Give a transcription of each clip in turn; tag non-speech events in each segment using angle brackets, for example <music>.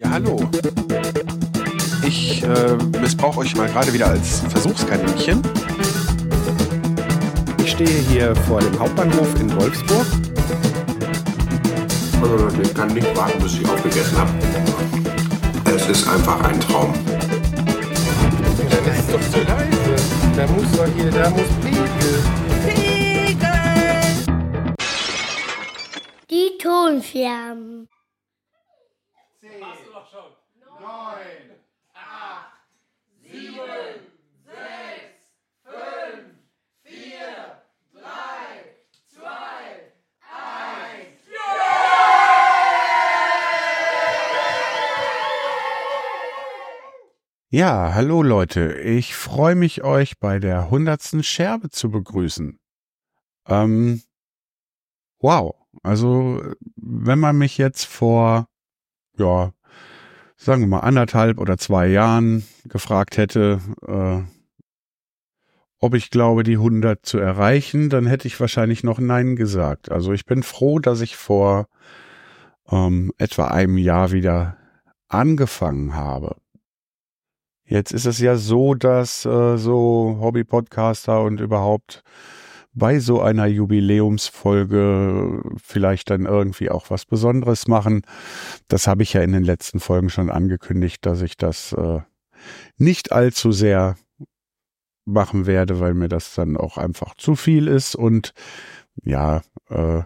Ja, hallo. Ich äh, missbrauche euch mal gerade wieder als Versuchskaninchen. Ich stehe hier vor dem Hauptbahnhof in Wolfsburg. Also ich kann nicht warten, bis ich aufgegessen habe. Es ist einfach ein Traum. Das ist doch zu leise. Da muss doch hier, da muss Pegel. Die Tonscherben. Ja, hallo Leute. Ich freue mich, euch bei der hundertsten Scherbe zu begrüßen. Ähm, wow. Also, wenn man mich jetzt vor, ja, sagen wir mal anderthalb oder zwei Jahren gefragt hätte, äh, ob ich glaube, die 100 zu erreichen, dann hätte ich wahrscheinlich noch Nein gesagt. Also ich bin froh, dass ich vor ähm, etwa einem Jahr wieder angefangen habe. Jetzt ist es ja so, dass äh, so Hobby-Podcaster und überhaupt bei so einer Jubiläumsfolge vielleicht dann irgendwie auch was Besonderes machen. Das habe ich ja in den letzten Folgen schon angekündigt, dass ich das äh, nicht allzu sehr machen werde, weil mir das dann auch einfach zu viel ist und ja, äh,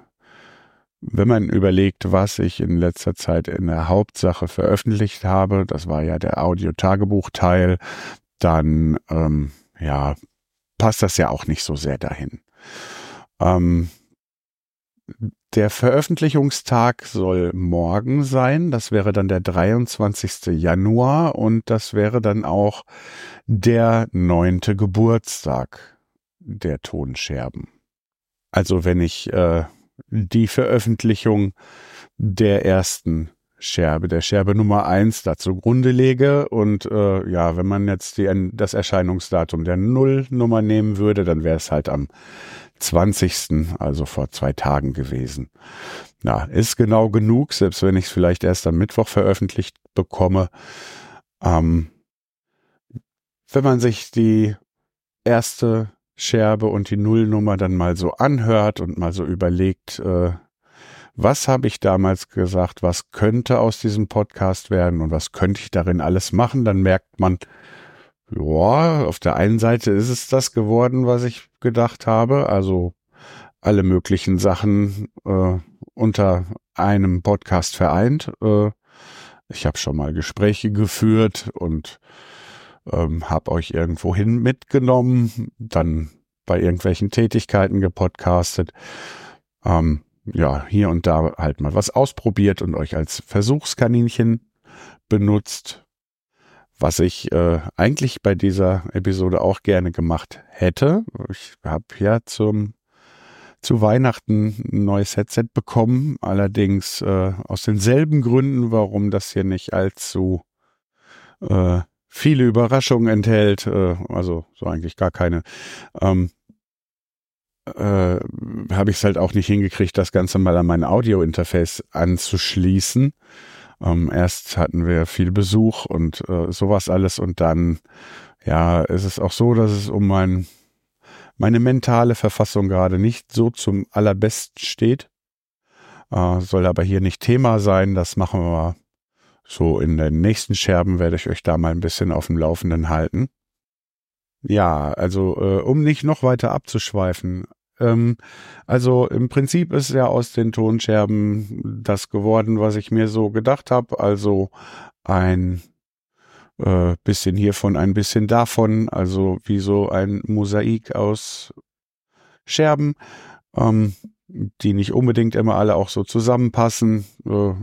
wenn man überlegt, was ich in letzter Zeit in der Hauptsache veröffentlicht habe, das war ja der Audio-Tagebuch-Teil, dann ähm, ja, passt das ja auch nicht so sehr dahin. Ähm, der Veröffentlichungstag soll morgen sein. Das wäre dann der 23. Januar und das wäre dann auch der neunte Geburtstag der Tonscherben. Also wenn ich äh, die Veröffentlichung der ersten Scherbe, der Scherbe Nummer eins da zugrunde lege. Und äh, ja, wenn man jetzt die, das Erscheinungsdatum der Nullnummer nehmen würde, dann wäre es halt am 20. also vor zwei Tagen gewesen. Na, ist genau genug, selbst wenn ich es vielleicht erst am Mittwoch veröffentlicht bekomme. Ähm, wenn man sich die erste Scherbe und die Nullnummer dann mal so anhört und mal so überlegt, äh, was habe ich damals gesagt, was könnte aus diesem Podcast werden und was könnte ich darin alles machen, dann merkt man, ja, auf der einen Seite ist es das geworden, was ich gedacht habe, also alle möglichen Sachen äh, unter einem Podcast vereint. Äh, ich habe schon mal Gespräche geführt und ähm, habe euch irgendwohin mitgenommen, dann bei irgendwelchen Tätigkeiten gepodcastet. Ähm, ja, hier und da halt mal was ausprobiert und euch als Versuchskaninchen benutzt, was ich äh, eigentlich bei dieser Episode auch gerne gemacht hätte. Ich habe ja zum zu Weihnachten ein neues Headset bekommen, allerdings äh, aus denselben Gründen, warum das hier nicht allzu äh, viele Überraschungen enthält, äh, also so eigentlich gar keine, ähm, äh, habe ich es halt auch nicht hingekriegt, das Ganze mal an mein Audio-Interface anzuschließen. Ähm, erst hatten wir viel Besuch und äh, sowas alles und dann, ja, ist es auch so, dass es um mein, meine mentale Verfassung gerade nicht so zum allerbesten steht. Äh, soll aber hier nicht Thema sein, das machen wir so in den nächsten Scherben werde ich euch da mal ein bisschen auf dem Laufenden halten. Ja, also äh, um nicht noch weiter abzuschweifen. Ähm, also im Prinzip ist ja aus den Tonscherben das geworden, was ich mir so gedacht habe. Also ein äh, bisschen hiervon, ein bisschen davon. Also wie so ein Mosaik aus Scherben. Ähm, die nicht unbedingt immer alle auch so zusammenpassen.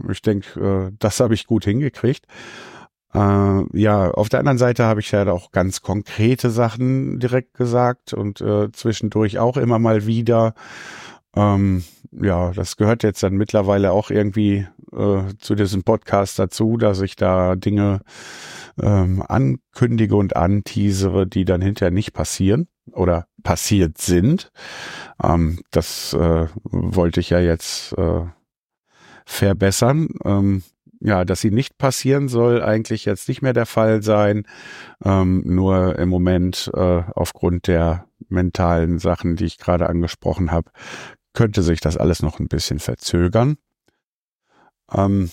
Ich denke, äh, das habe ich gut hingekriegt. Äh, ja, auf der anderen Seite habe ich ja auch ganz konkrete Sachen direkt gesagt und äh, zwischendurch auch immer mal wieder. Ähm, ja, das gehört jetzt dann mittlerweile auch irgendwie äh, zu diesem Podcast dazu, dass ich da Dinge ähm, ankündige und anteasere, die dann hinterher nicht passieren oder passiert sind. Ähm, das äh, wollte ich ja jetzt äh, verbessern. Ähm, ja, dass sie nicht passieren soll, eigentlich jetzt nicht mehr der Fall sein. Ähm, nur im Moment äh, aufgrund der mentalen Sachen, die ich gerade angesprochen habe, könnte sich das alles noch ein bisschen verzögern. Ähm,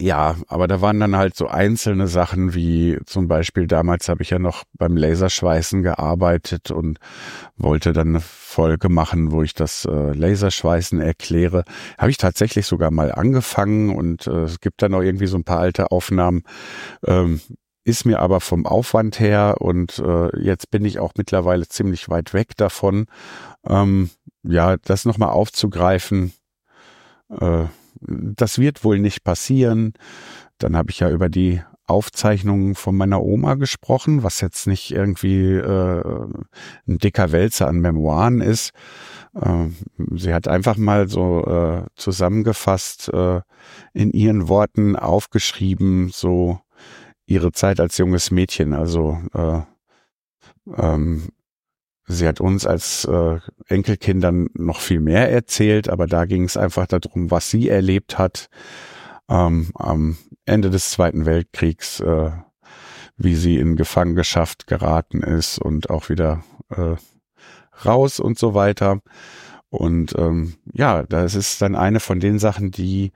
ja, aber da waren dann halt so einzelne Sachen wie zum Beispiel damals habe ich ja noch beim Laserschweißen gearbeitet und wollte dann eine Folge machen, wo ich das äh, Laserschweißen erkläre. Habe ich tatsächlich sogar mal angefangen und äh, es gibt dann noch irgendwie so ein paar alte Aufnahmen. Ähm, ist mir aber vom Aufwand her und äh, jetzt bin ich auch mittlerweile ziemlich weit weg davon. Ähm, ja, das nochmal aufzugreifen, äh, das wird wohl nicht passieren. Dann habe ich ja über die Aufzeichnungen von meiner Oma gesprochen, was jetzt nicht irgendwie äh, ein dicker Wälzer an Memoiren ist. Äh, sie hat einfach mal so äh, zusammengefasst äh, in ihren Worten aufgeschrieben, so ihre Zeit als junges Mädchen. Also äh, ähm, Sie hat uns als äh, Enkelkindern noch viel mehr erzählt, aber da ging es einfach darum, was sie erlebt hat ähm, am Ende des Zweiten Weltkriegs, äh, wie sie in Gefangenschaft geraten ist und auch wieder äh, raus und so weiter. Und ähm, ja, das ist dann eine von den Sachen, die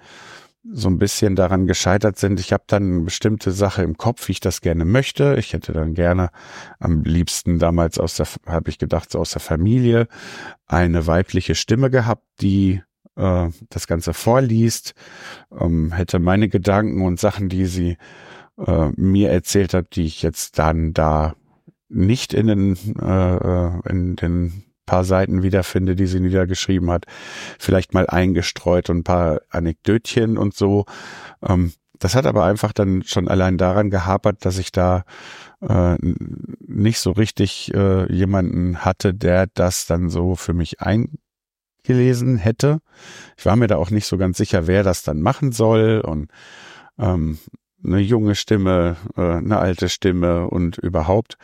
so ein bisschen daran gescheitert sind. Ich habe dann eine bestimmte Sache im Kopf, wie ich das gerne möchte. Ich hätte dann gerne am liebsten damals aus der, habe ich gedacht, so aus der Familie eine weibliche Stimme gehabt, die äh, das Ganze vorliest, ähm, hätte meine Gedanken und Sachen, die sie äh, mir erzählt hat, die ich jetzt dann da nicht in den, äh, äh in den paar Seiten wiederfinde, die sie niedergeschrieben hat, vielleicht mal eingestreut und ein paar Anekdötchen und so. Ähm, das hat aber einfach dann schon allein daran gehapert, dass ich da äh, nicht so richtig äh, jemanden hatte, der das dann so für mich eingelesen hätte. Ich war mir da auch nicht so ganz sicher, wer das dann machen soll und ähm, eine junge Stimme, äh, eine alte Stimme und überhaupt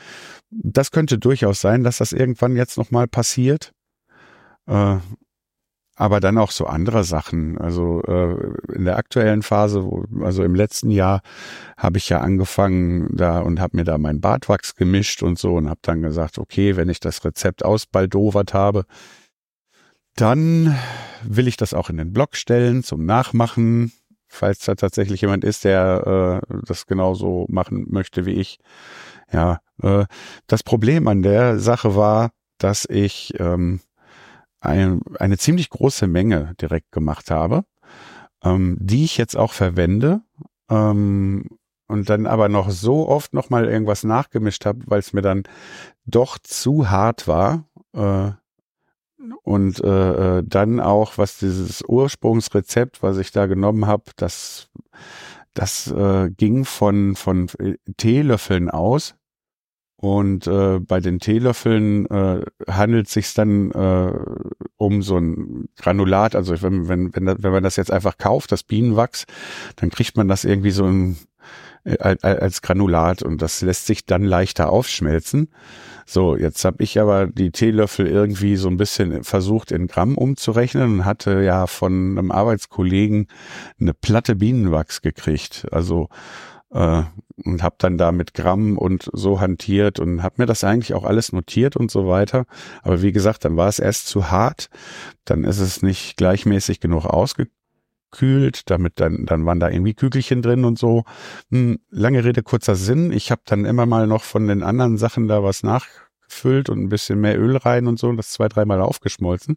das könnte durchaus sein, dass das irgendwann jetzt nochmal passiert. Äh, aber dann auch so andere Sachen. Also äh, in der aktuellen Phase, wo, also im letzten Jahr, habe ich ja angefangen da und habe mir da mein Bartwachs gemischt und so und habe dann gesagt, okay, wenn ich das Rezept ausbaldowert habe, dann will ich das auch in den Blog stellen zum Nachmachen, falls da tatsächlich jemand ist, der äh, das genauso machen möchte wie ich. Ja, äh, das Problem an der Sache war, dass ich ähm, ein, eine ziemlich große Menge direkt gemacht habe, ähm, die ich jetzt auch verwende ähm, und dann aber noch so oft noch mal irgendwas nachgemischt habe, weil es mir dann doch zu hart war. Äh, und äh, äh, dann auch, was dieses Ursprungsrezept, was ich da genommen habe, das, das äh, ging von, von Teelöffeln aus. Und äh, bei den Teelöffeln äh, handelt es sich dann äh, um so ein Granulat. Also wenn, wenn, wenn, wenn man das jetzt einfach kauft, das Bienenwachs, dann kriegt man das irgendwie so ein, äh, als Granulat und das lässt sich dann leichter aufschmelzen. So, jetzt habe ich aber die Teelöffel irgendwie so ein bisschen versucht in Gramm umzurechnen und hatte ja von einem Arbeitskollegen eine Platte Bienenwachs gekriegt. Also äh, und habe dann da mit Gramm und so hantiert und habe mir das eigentlich auch alles notiert und so weiter. Aber wie gesagt, dann war es erst zu hart, dann ist es nicht gleichmäßig genug ausgekühlt, damit dann dann waren da irgendwie Kügelchen drin und so. Hm, lange Rede kurzer Sinn. Ich habe dann immer mal noch von den anderen Sachen da was nachgefüllt und ein bisschen mehr Öl rein und so und das zwei dreimal aufgeschmolzen.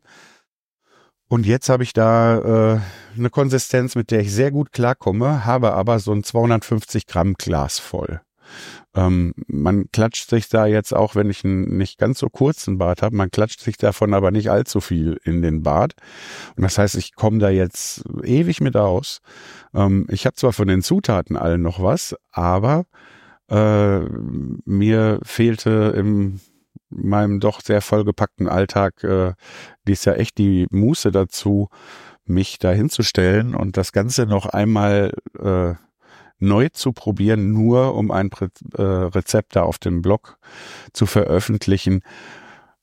Und jetzt habe ich da äh, eine Konsistenz, mit der ich sehr gut klarkomme, habe aber so ein 250 Gramm Glas voll. Ähm, man klatscht sich da jetzt auch, wenn ich einen nicht ganz so kurzen Bart habe, man klatscht sich davon aber nicht allzu viel in den Bart. Und das heißt, ich komme da jetzt ewig mit aus. Ähm, ich habe zwar von den Zutaten allen noch was, aber äh, mir fehlte im meinem doch sehr vollgepackten Alltag äh, dies ja echt die Muße dazu, mich da hinzustellen und das Ganze noch einmal äh, neu zu probieren, nur um ein äh, Rezept da auf dem Blog zu veröffentlichen,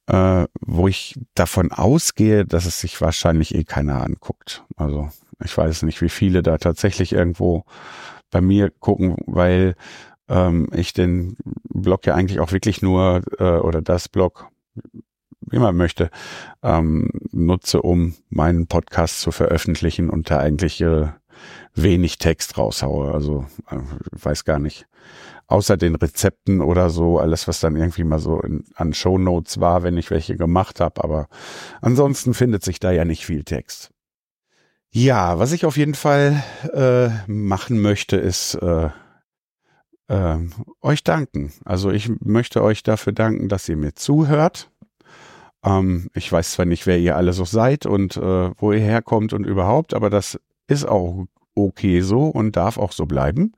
äh, wo ich davon ausgehe, dass es sich wahrscheinlich eh keiner anguckt. Also ich weiß nicht, wie viele da tatsächlich irgendwo bei mir gucken, weil ähm, ich den Blog ja eigentlich auch wirklich nur äh, oder das Blog, wie man möchte, ähm, nutze, um meinen Podcast zu veröffentlichen und da eigentlich äh, wenig Text raushaue. Also äh, weiß gar nicht. Außer den Rezepten oder so, alles, was dann irgendwie mal so in, an Shownotes war, wenn ich welche gemacht habe. Aber ansonsten findet sich da ja nicht viel Text. Ja, was ich auf jeden Fall äh, machen möchte, ist äh, äh, euch danken. Also ich möchte euch dafür danken, dass ihr mir zuhört. Ähm, ich weiß zwar nicht, wer ihr alle so seid und äh, wo ihr herkommt und überhaupt, aber das ist auch okay so und darf auch so bleiben.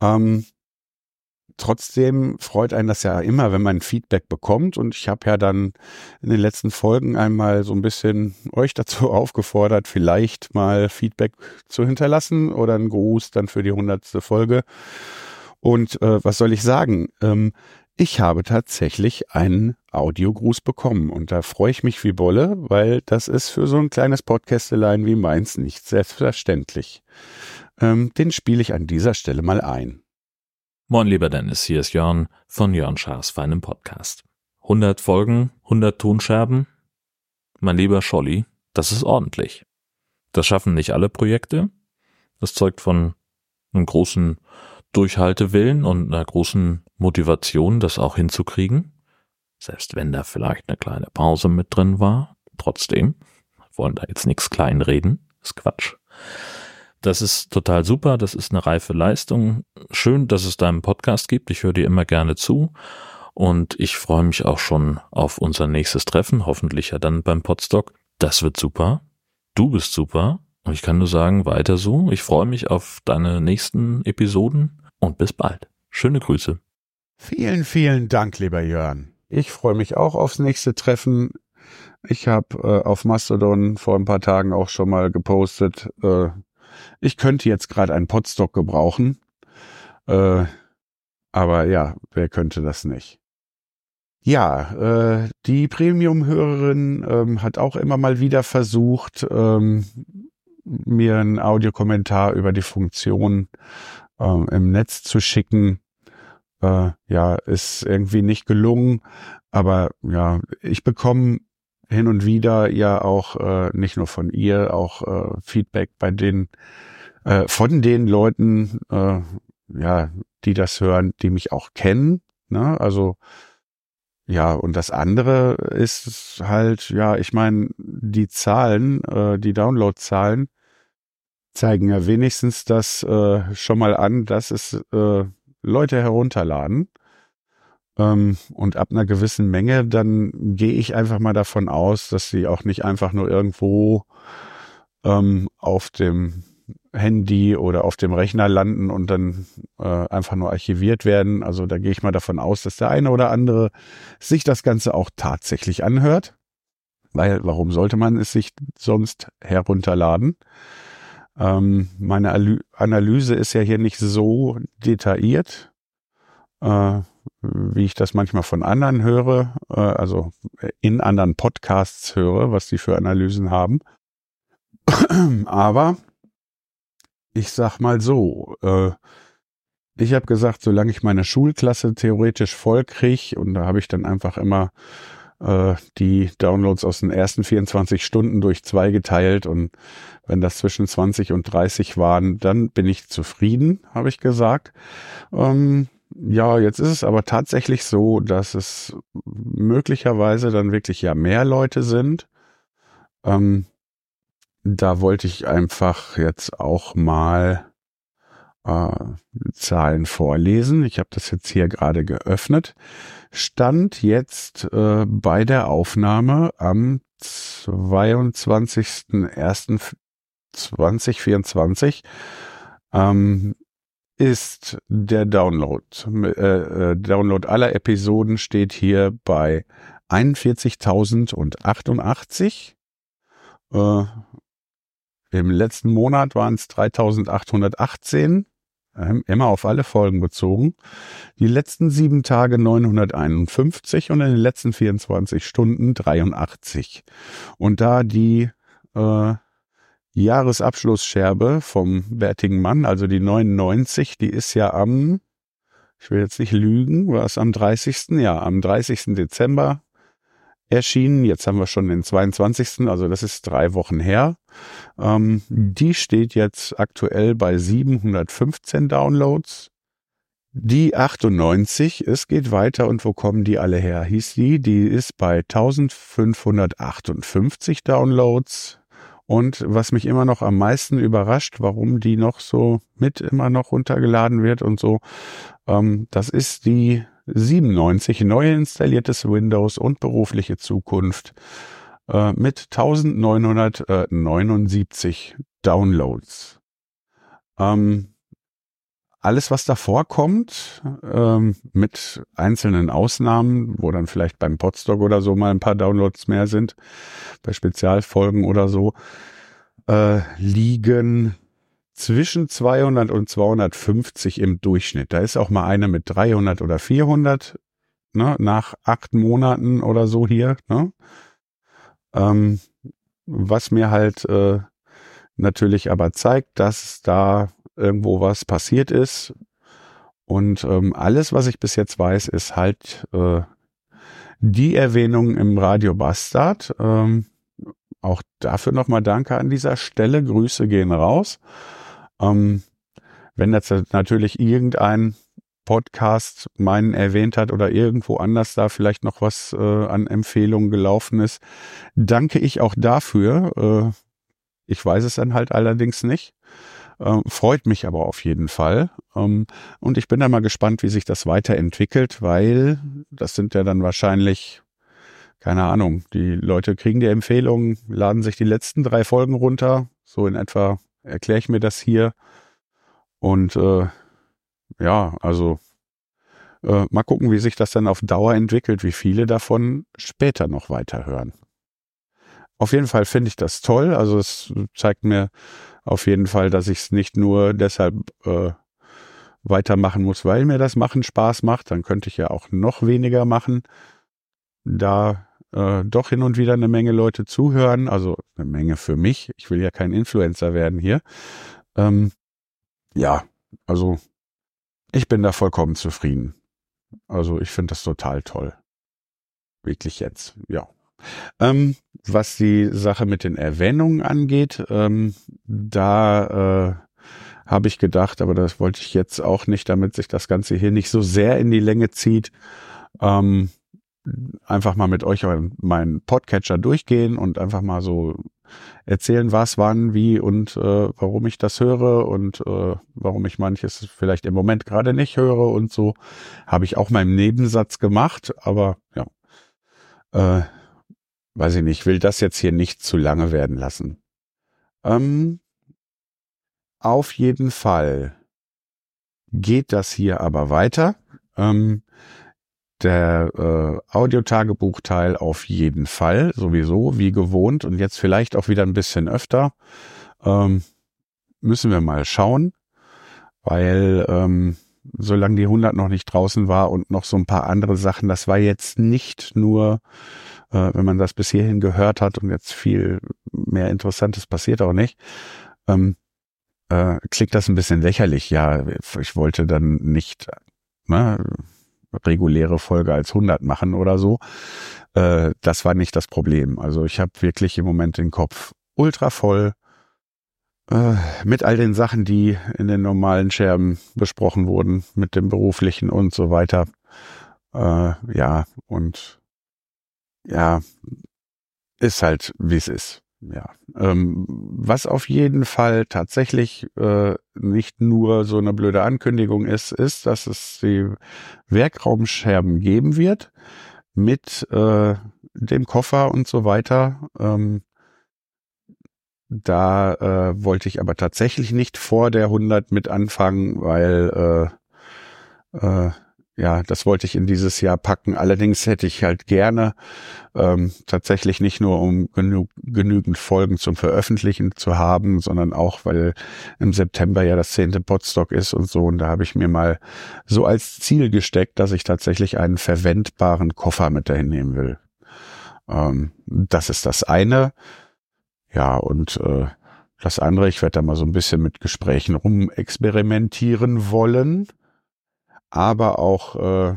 Ähm, trotzdem freut einen das ja immer, wenn man Feedback bekommt. Und ich habe ja dann in den letzten Folgen einmal so ein bisschen euch dazu <laughs> aufgefordert, vielleicht mal Feedback zu hinterlassen oder einen Gruß dann für die hundertste Folge. Und äh, was soll ich sagen? Ähm, ich habe tatsächlich einen Audiogruß bekommen und da freue ich mich wie Bolle, weil das ist für so ein kleines Podcastelein wie meins nicht selbstverständlich. Ähm, den spiele ich an dieser Stelle mal ein. Moin lieber Dennis, hier ist Jörn von Jörn Schaas feinem Podcast. 100 Folgen, 100 Tonscherben? Mein lieber Scholli, das ist ordentlich. Das schaffen nicht alle Projekte. Das zeugt von einem großen Durchhaltewillen und einer großen Motivation, das auch hinzukriegen. Selbst wenn da vielleicht eine kleine Pause mit drin war. Trotzdem, wollen da jetzt nichts kleinreden. Ist Quatsch. Das ist total super, das ist eine reife Leistung. Schön, dass es da einen Podcast gibt. Ich höre dir immer gerne zu. Und ich freue mich auch schon auf unser nächstes Treffen, hoffentlich ja dann beim Podstock. Das wird super. Du bist super. Und ich kann nur sagen, weiter so. Ich freue mich auf deine nächsten Episoden und bis bald. Schöne Grüße. Vielen, vielen Dank, lieber Jörn. Ich freue mich auch aufs nächste Treffen. Ich habe äh, auf Mastodon vor ein paar Tagen auch schon mal gepostet, äh, ich könnte jetzt gerade einen Podstock gebrauchen. Äh, aber ja, wer könnte das nicht? Ja, äh, die Premium-Hörerin ähm, hat auch immer mal wieder versucht, ähm, mir einen Audiokommentar über die Funktion ähm, im Netz zu schicken. Äh, ja, ist irgendwie nicht gelungen, aber ja, ich bekomme hin und wieder ja auch äh, nicht nur von ihr, auch äh, Feedback bei den äh, von den Leuten, äh, ja, die das hören, die mich auch kennen. Ne? Also ja, und das andere ist halt, ja, ich meine, die Zahlen, äh, die Downloadzahlen zeigen ja wenigstens das äh, schon mal an, dass es äh, Leute herunterladen. Ähm, und ab einer gewissen Menge, dann gehe ich einfach mal davon aus, dass sie auch nicht einfach nur irgendwo ähm, auf dem Handy oder auf dem Rechner landen und dann äh, einfach nur archiviert werden. Also da gehe ich mal davon aus, dass der eine oder andere sich das Ganze auch tatsächlich anhört. Weil warum sollte man es sich sonst herunterladen? Ähm, meine Analyse ist ja hier nicht so detailliert. Äh, wie ich das manchmal von anderen höre, äh, also in anderen Podcasts höre, was die für Analysen haben. <clears throat> Aber ich sag mal so, äh, ich habe gesagt, solange ich meine Schulklasse theoretisch voll krieg, und da habe ich dann einfach immer die Downloads aus den ersten 24 Stunden durch zwei geteilt und wenn das zwischen 20 und 30 waren, dann bin ich zufrieden, habe ich gesagt. Ähm, ja, jetzt ist es aber tatsächlich so, dass es möglicherweise dann wirklich ja mehr Leute sind. Ähm, da wollte ich einfach jetzt auch mal äh, Zahlen vorlesen. Ich habe das jetzt hier gerade geöffnet. Stand jetzt äh, bei der Aufnahme am 22.01.2024 ähm, ist der Download. Äh, äh, Download aller Episoden steht hier bei 41.088. Äh, Im letzten Monat waren es 3.818. Äh, immer auf alle Folgen bezogen. Die letzten sieben Tage 951 und in den letzten 24 Stunden 83. Und da die äh, Jahresabschlussscherbe vom Bärtigen Mann, also die 99, die ist ja am, ich will jetzt nicht lügen, war es am 30. Ja, am 30. Dezember erschienen. Jetzt haben wir schon den 22. Also das ist drei Wochen her. Ähm, die steht jetzt aktuell bei 715 Downloads. Die 98, es geht weiter und wo kommen die alle her? Hieß die, die ist bei 1558 Downloads. Und was mich immer noch am meisten überrascht, warum die noch so mit immer noch runtergeladen wird und so, ähm, das ist die 97 neu installiertes Windows und berufliche Zukunft äh, mit 1979 Downloads. Ähm, alles, was davor kommt, ähm, mit einzelnen Ausnahmen, wo dann vielleicht beim Podstock oder so mal ein paar Downloads mehr sind, bei Spezialfolgen oder so, äh, liegen zwischen 200 und 250 im Durchschnitt. Da ist auch mal eine mit 300 oder 400 ne, nach acht Monaten oder so hier. Ne? Ähm, was mir halt äh, natürlich aber zeigt, dass da irgendwo was passiert ist. Und ähm, alles, was ich bis jetzt weiß, ist halt äh, die Erwähnung im Radio Bastard. Ähm, auch dafür nochmal Danke an dieser Stelle. Grüße gehen raus. Ähm, wenn jetzt natürlich irgendein Podcast meinen erwähnt hat oder irgendwo anders da vielleicht noch was äh, an Empfehlungen gelaufen ist, danke ich auch dafür. Äh, ich weiß es dann halt allerdings nicht. Äh, freut mich aber auf jeden Fall. Ähm, und ich bin da mal gespannt, wie sich das weiterentwickelt, weil das sind ja dann wahrscheinlich, keine Ahnung, die Leute kriegen die Empfehlungen, laden sich die letzten drei Folgen runter, so in etwa erkläre ich mir das hier. Und äh, ja, also äh, mal gucken, wie sich das dann auf Dauer entwickelt, wie viele davon später noch weiterhören. Auf jeden Fall finde ich das toll. Also es zeigt mir auf jeden Fall, dass ich es nicht nur deshalb äh, weitermachen muss, weil mir das Machen Spaß macht. Dann könnte ich ja auch noch weniger machen. Da äh, doch hin und wieder eine Menge Leute zuhören, also eine Menge für mich. Ich will ja kein Influencer werden hier. Ähm, ja, also ich bin da vollkommen zufrieden. Also ich finde das total toll. Wirklich jetzt, ja. Ähm, was die Sache mit den Erwähnungen angeht, ähm, da äh, habe ich gedacht, aber das wollte ich jetzt auch nicht, damit sich das Ganze hier nicht so sehr in die Länge zieht. Ähm, einfach mal mit euch meinen Podcatcher durchgehen und einfach mal so erzählen, was, wann, wie und äh, warum ich das höre und äh, warum ich manches vielleicht im Moment gerade nicht höre und so. Habe ich auch meinen Nebensatz gemacht, aber ja, äh, weiß ich nicht, will das jetzt hier nicht zu lange werden lassen. Ähm, auf jeden Fall geht das hier aber weiter. Ähm, der äh, Audiotagebuchteil auf jeden Fall, sowieso, wie gewohnt und jetzt vielleicht auch wieder ein bisschen öfter. Ähm, müssen wir mal schauen, weil ähm, solange die 100 noch nicht draußen war und noch so ein paar andere Sachen, das war jetzt nicht nur, äh, wenn man das bis hierhin gehört hat und jetzt viel mehr Interessantes passiert auch nicht, ähm, äh, klingt das ein bisschen lächerlich. Ja, ich wollte dann nicht, ne, reguläre Folge als 100 machen oder so. Äh, das war nicht das Problem. Also ich habe wirklich im Moment den Kopf ultra voll äh, mit all den Sachen, die in den normalen Scherben besprochen wurden, mit dem beruflichen und so weiter. Äh, ja, und ja, ist halt, wie es ist ja, ähm, was auf jeden Fall tatsächlich äh, nicht nur so eine blöde Ankündigung ist, ist, dass es die Werkraumscherben geben wird mit äh, dem Koffer und so weiter. Ähm, da äh, wollte ich aber tatsächlich nicht vor der 100 mit anfangen, weil äh, äh, ja, das wollte ich in dieses Jahr packen. Allerdings hätte ich halt gerne ähm, tatsächlich nicht nur um genü genügend Folgen zum Veröffentlichen zu haben, sondern auch, weil im September ja das zehnte Podstock ist und so. Und da habe ich mir mal so als Ziel gesteckt, dass ich tatsächlich einen verwendbaren Koffer mit dahin nehmen will. Ähm, das ist das eine. Ja, und äh, das andere, ich werde da mal so ein bisschen mit Gesprächen rumexperimentieren wollen, aber auch äh,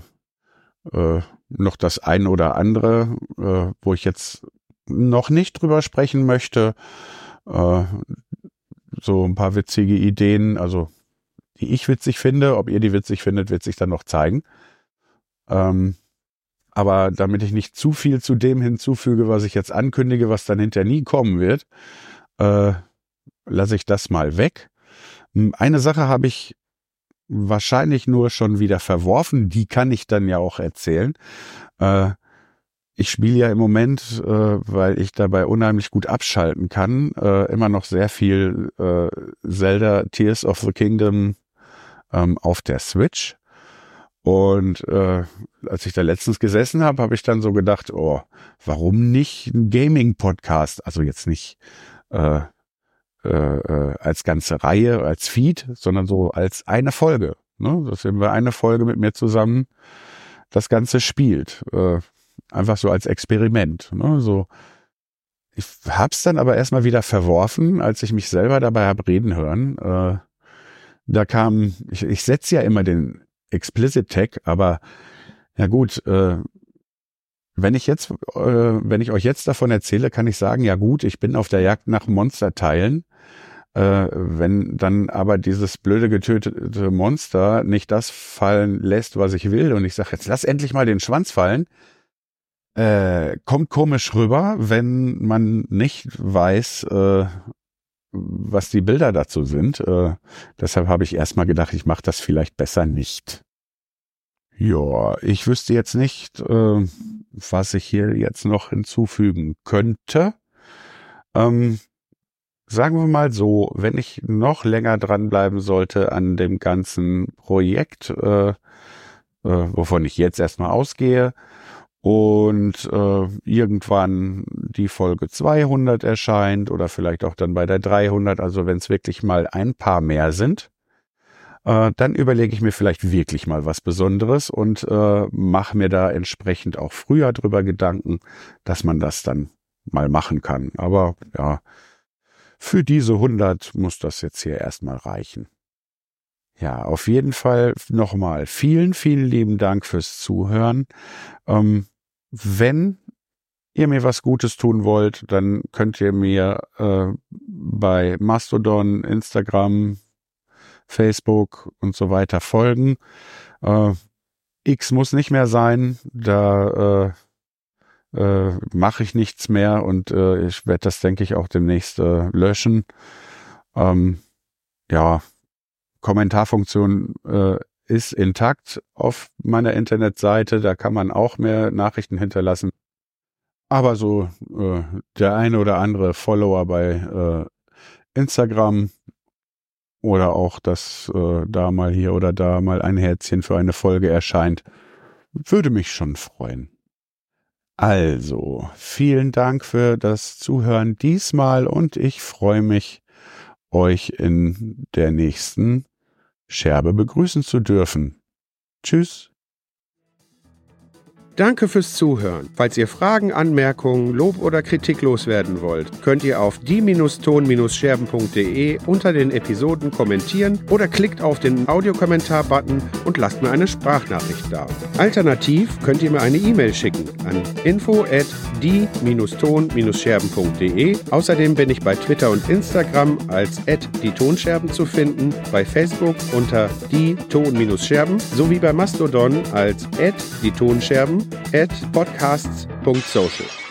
äh, noch das ein oder andere, äh, wo ich jetzt noch nicht drüber sprechen möchte. Äh, so ein paar witzige Ideen, also die ich witzig finde. Ob ihr die witzig findet, wird sich dann noch zeigen. Ähm, aber damit ich nicht zu viel zu dem hinzufüge, was ich jetzt ankündige, was dann hinterher nie kommen wird, äh, lasse ich das mal weg. Hm, eine Sache habe ich wahrscheinlich nur schon wieder verworfen, die kann ich dann ja auch erzählen. Äh, ich spiele ja im Moment, äh, weil ich dabei unheimlich gut abschalten kann, äh, immer noch sehr viel äh, Zelda Tears of the Kingdom ähm, auf der Switch. Und äh, als ich da letztens gesessen habe, habe ich dann so gedacht, oh, warum nicht ein Gaming-Podcast? Also jetzt nicht äh, äh, äh, als ganze Reihe, als Feed, sondern so als eine Folge. Ne? Dass wir eine Folge mit mir zusammen das Ganze spielt. Äh, einfach so als Experiment. Ne? So, ich hab's dann aber erstmal wieder verworfen, als ich mich selber dabei hab reden hören. Äh, da kam, ich, ich setze ja immer den Explicit Tag, aber ja gut, äh, wenn ich jetzt, äh, wenn ich euch jetzt davon erzähle, kann ich sagen, ja gut, ich bin auf der Jagd nach Monsterteilen. Äh, wenn dann aber dieses blöde getötete Monster nicht das fallen lässt, was ich will, und ich sage, jetzt lass endlich mal den Schwanz fallen, äh, kommt komisch rüber, wenn man nicht weiß, äh, was die Bilder dazu sind. Äh, deshalb habe ich erstmal gedacht, ich mache das vielleicht besser nicht. Ja, ich wüsste jetzt nicht, äh, was ich hier jetzt noch hinzufügen könnte. Ähm, sagen wir mal so, wenn ich noch länger dranbleiben sollte an dem ganzen Projekt, äh, äh, wovon ich jetzt erstmal ausgehe, und äh, irgendwann die Folge 200 erscheint oder vielleicht auch dann bei der 300, also wenn es wirklich mal ein paar mehr sind, äh, dann überlege ich mir vielleicht wirklich mal was Besonderes und äh, mache mir da entsprechend auch früher drüber Gedanken, dass man das dann mal machen kann. Aber ja, für diese 100 muss das jetzt hier erstmal reichen. Ja, auf jeden Fall nochmal vielen, vielen lieben Dank fürs Zuhören. Ähm, wenn ihr mir was Gutes tun wollt, dann könnt ihr mir äh, bei Mastodon, Instagram, Facebook und so weiter folgen. Äh, X muss nicht mehr sein, da äh, äh, mache ich nichts mehr und äh, ich werde das, denke ich, auch demnächst äh, löschen. Ähm, ja, Kommentarfunktion äh, ist intakt auf meiner Internetseite. Da kann man auch mehr Nachrichten hinterlassen. Aber so äh, der eine oder andere Follower bei äh, Instagram oder auch, dass äh, da mal hier oder da mal ein Herzchen für eine Folge erscheint, würde mich schon freuen. Also, vielen Dank für das Zuhören diesmal und ich freue mich, euch in der nächsten Scherbe begrüßen zu dürfen. Tschüss. Danke fürs Zuhören. Falls ihr Fragen, Anmerkungen, Lob oder Kritik loswerden wollt, könnt ihr auf die-ton-scherben.de unter den Episoden kommentieren oder klickt auf den Audiokommentar-Button und lasst mir eine Sprachnachricht da. Alternativ könnt ihr mir eine E-Mail schicken an info at die-ton-scherben.de. Außerdem bin ich bei Twitter und Instagram als die Tonscherben zu finden, bei Facebook unter die Ton-Scherben sowie bei Mastodon als die Tonscherben at podcasts.social.